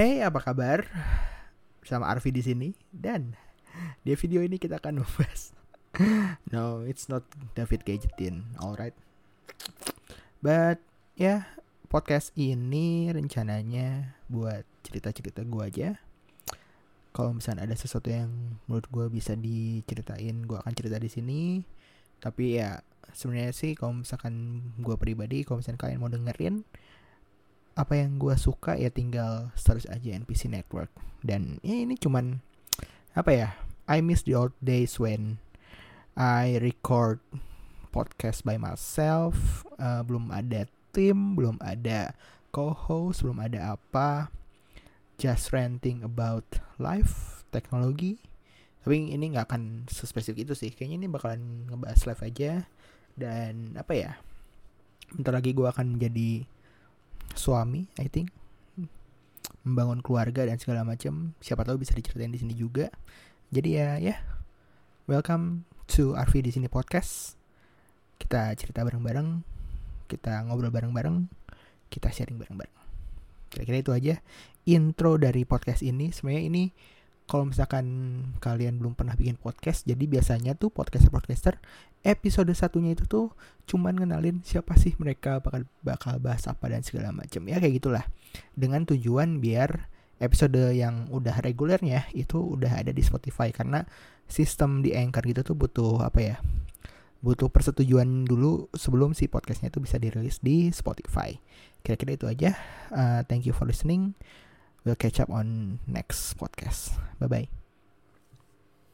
Hey, apa kabar? Bersama Arfi di sini dan di video ini kita akan membahas No, it's not David Gadgetin, alright. But ya, yeah, podcast ini rencananya buat cerita-cerita gue aja. Kalau misalnya ada sesuatu yang menurut gue bisa diceritain, gue akan cerita di sini. Tapi ya sebenarnya sih kalau misalkan gue pribadi, kalau misalnya kalian mau dengerin, apa yang gue suka ya tinggal search aja NPC Network. Dan ya ini cuman apa ya I miss the old days when I record podcast by myself uh, belum ada tim belum ada co-host belum ada apa just ranting about life teknologi. Tapi ini nggak akan sespesifik itu sih. Kayaknya ini bakalan ngebahas live aja. Dan apa ya bentar lagi gue akan menjadi suami I think. Membangun keluarga dan segala macam siapa tahu bisa diceritain di sini juga. Jadi ya ya. Welcome to Arfi di sini podcast. Kita cerita bareng-bareng. Kita ngobrol bareng-bareng. Kita sharing bareng-bareng. Kira-kira itu aja intro dari podcast ini. Sebenarnya ini kalau misalkan kalian belum pernah bikin podcast jadi biasanya tuh podcaster-podcaster episode satunya itu tuh cuman ngenalin siapa sih mereka bakal bakal bahas apa dan segala macam ya kayak gitulah. Dengan tujuan biar episode yang udah regulernya itu udah ada di Spotify. Karena sistem di Anchor gitu tuh butuh apa ya butuh persetujuan dulu sebelum si podcastnya itu bisa dirilis di Spotify. Kira-kira itu aja. Uh, thank you for listening We'll catch up on next podcast. Bye bye.